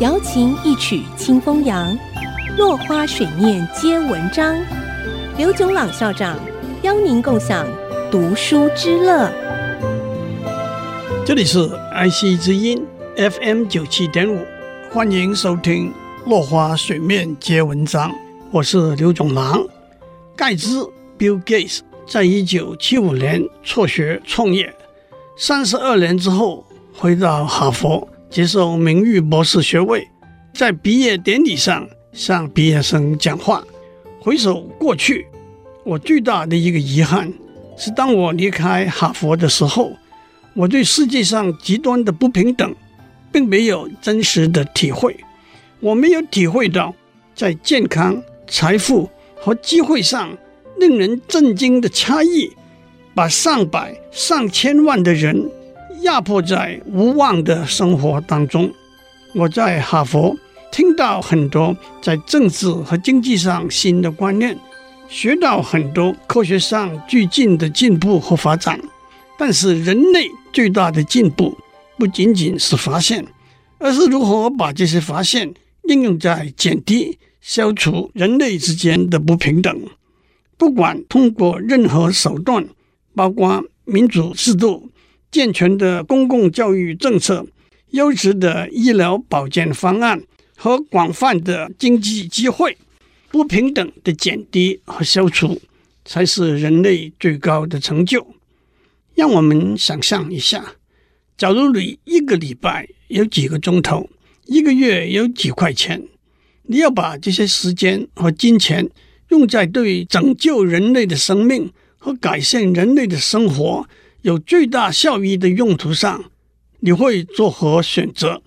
瑶琴一曲清风扬，落花水面皆文章。刘炯朗校长邀您共享读书之乐。这里是爱惜之音 FM 九七点五，欢迎收听《落花水面皆文章》，我是刘炯朗。盖茨 Bill Gates 在一九七五年辍学创业，三十二年之后回到哈佛接受名誉博士学位，在毕业典礼上向毕业生讲话。回首过去，我最大的一个遗憾是，当我离开哈佛的时候，我对世界上极端的不平等并没有真实的体会。我没有体会到在健康、财富和机会上令人震惊的差异，把上百上千万的人压迫在无望的生活当中。我在哈佛听到很多在政治和经济上新的观念，学到很多科学上最近的进步和发展。但是人类最大的进步不仅仅是发现，而是如何把这些发现应用在减低。消除人类之间的不平等，不管通过任何手段，包括民主制度、健全的公共教育政策、优质的医疗保健方案和广泛的经济机会，不平等的减低和消除才是人类最高的成就。让我们想象一下，假如你一个礼拜有几个钟头，一个月有几块钱。你要把这些时间和金钱用在对拯救人类的生命和改善人类的生活有最大效益的用途上，你会作何选择？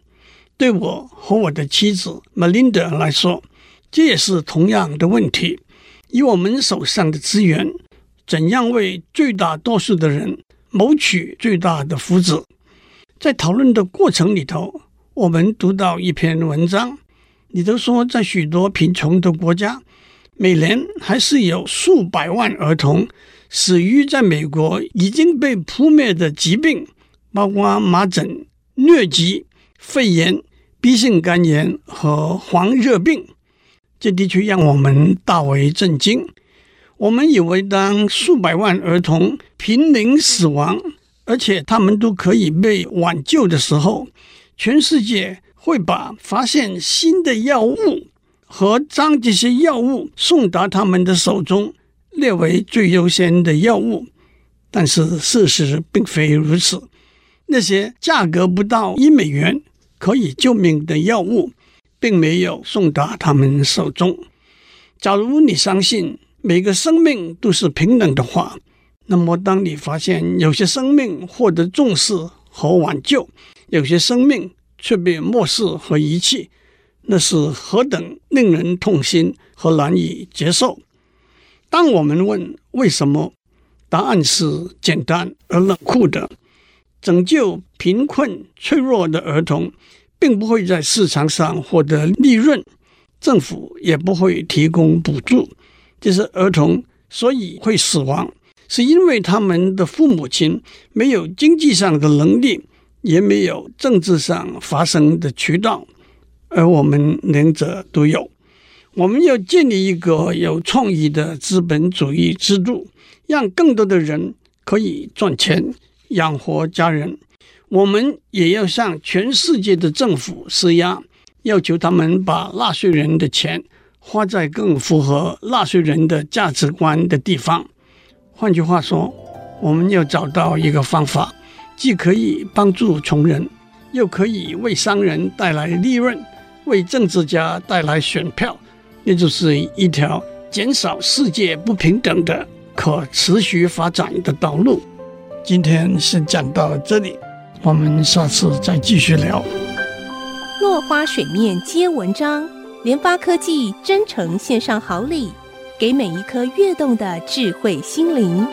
对我和我的妻子 Melinda 来说，这也是同样的问题。以我们手上的资源，怎样为最大多数的人谋取最大的福祉？在讨论的过程里头，我们读到一篇文章。你都说，在许多贫穷的国家，每年还是有数百万儿童死于在美国已经被扑灭的疾病，包括麻疹、疟疾、肺炎、B 型肝炎和黄热病。这的确让我们大为震惊。我们以为，当数百万儿童濒临死亡，而且他们都可以被挽救的时候，全世界。会把发现新的药物和将这些药物送达他们的手中列为最优先的药物，但是事实并非如此。那些价格不到一美元可以救命的药物，并没有送达他们手中。假如你相信每个生命都是平等的话，那么当你发现有些生命获得重视和挽救，有些生命，却被漠视和遗弃，那是何等令人痛心和难以接受！当我们问为什么，答案是简单而冷酷的：拯救贫困脆弱的儿童，并不会在市场上获得利润，政府也不会提供补助。这些儿童所以会死亡，是因为他们的父母亲没有经济上的能力。也没有政治上发声的渠道，而我们两者都有。我们要建立一个有创意的资本主义制度，让更多的人可以赚钱养活家人。我们也要向全世界的政府施压，要求他们把纳税人的钱花在更符合纳税人的价值观的地方。换句话说，我们要找到一个方法。既可以帮助穷人，又可以为商人带来利润，为政治家带来选票，那就是一条减少世界不平等的可持续发展的道路。今天先讲到这里，我们下次再继续聊。落花水面皆文章，联发科技真诚献上好礼，给每一颗跃动的智慧心灵。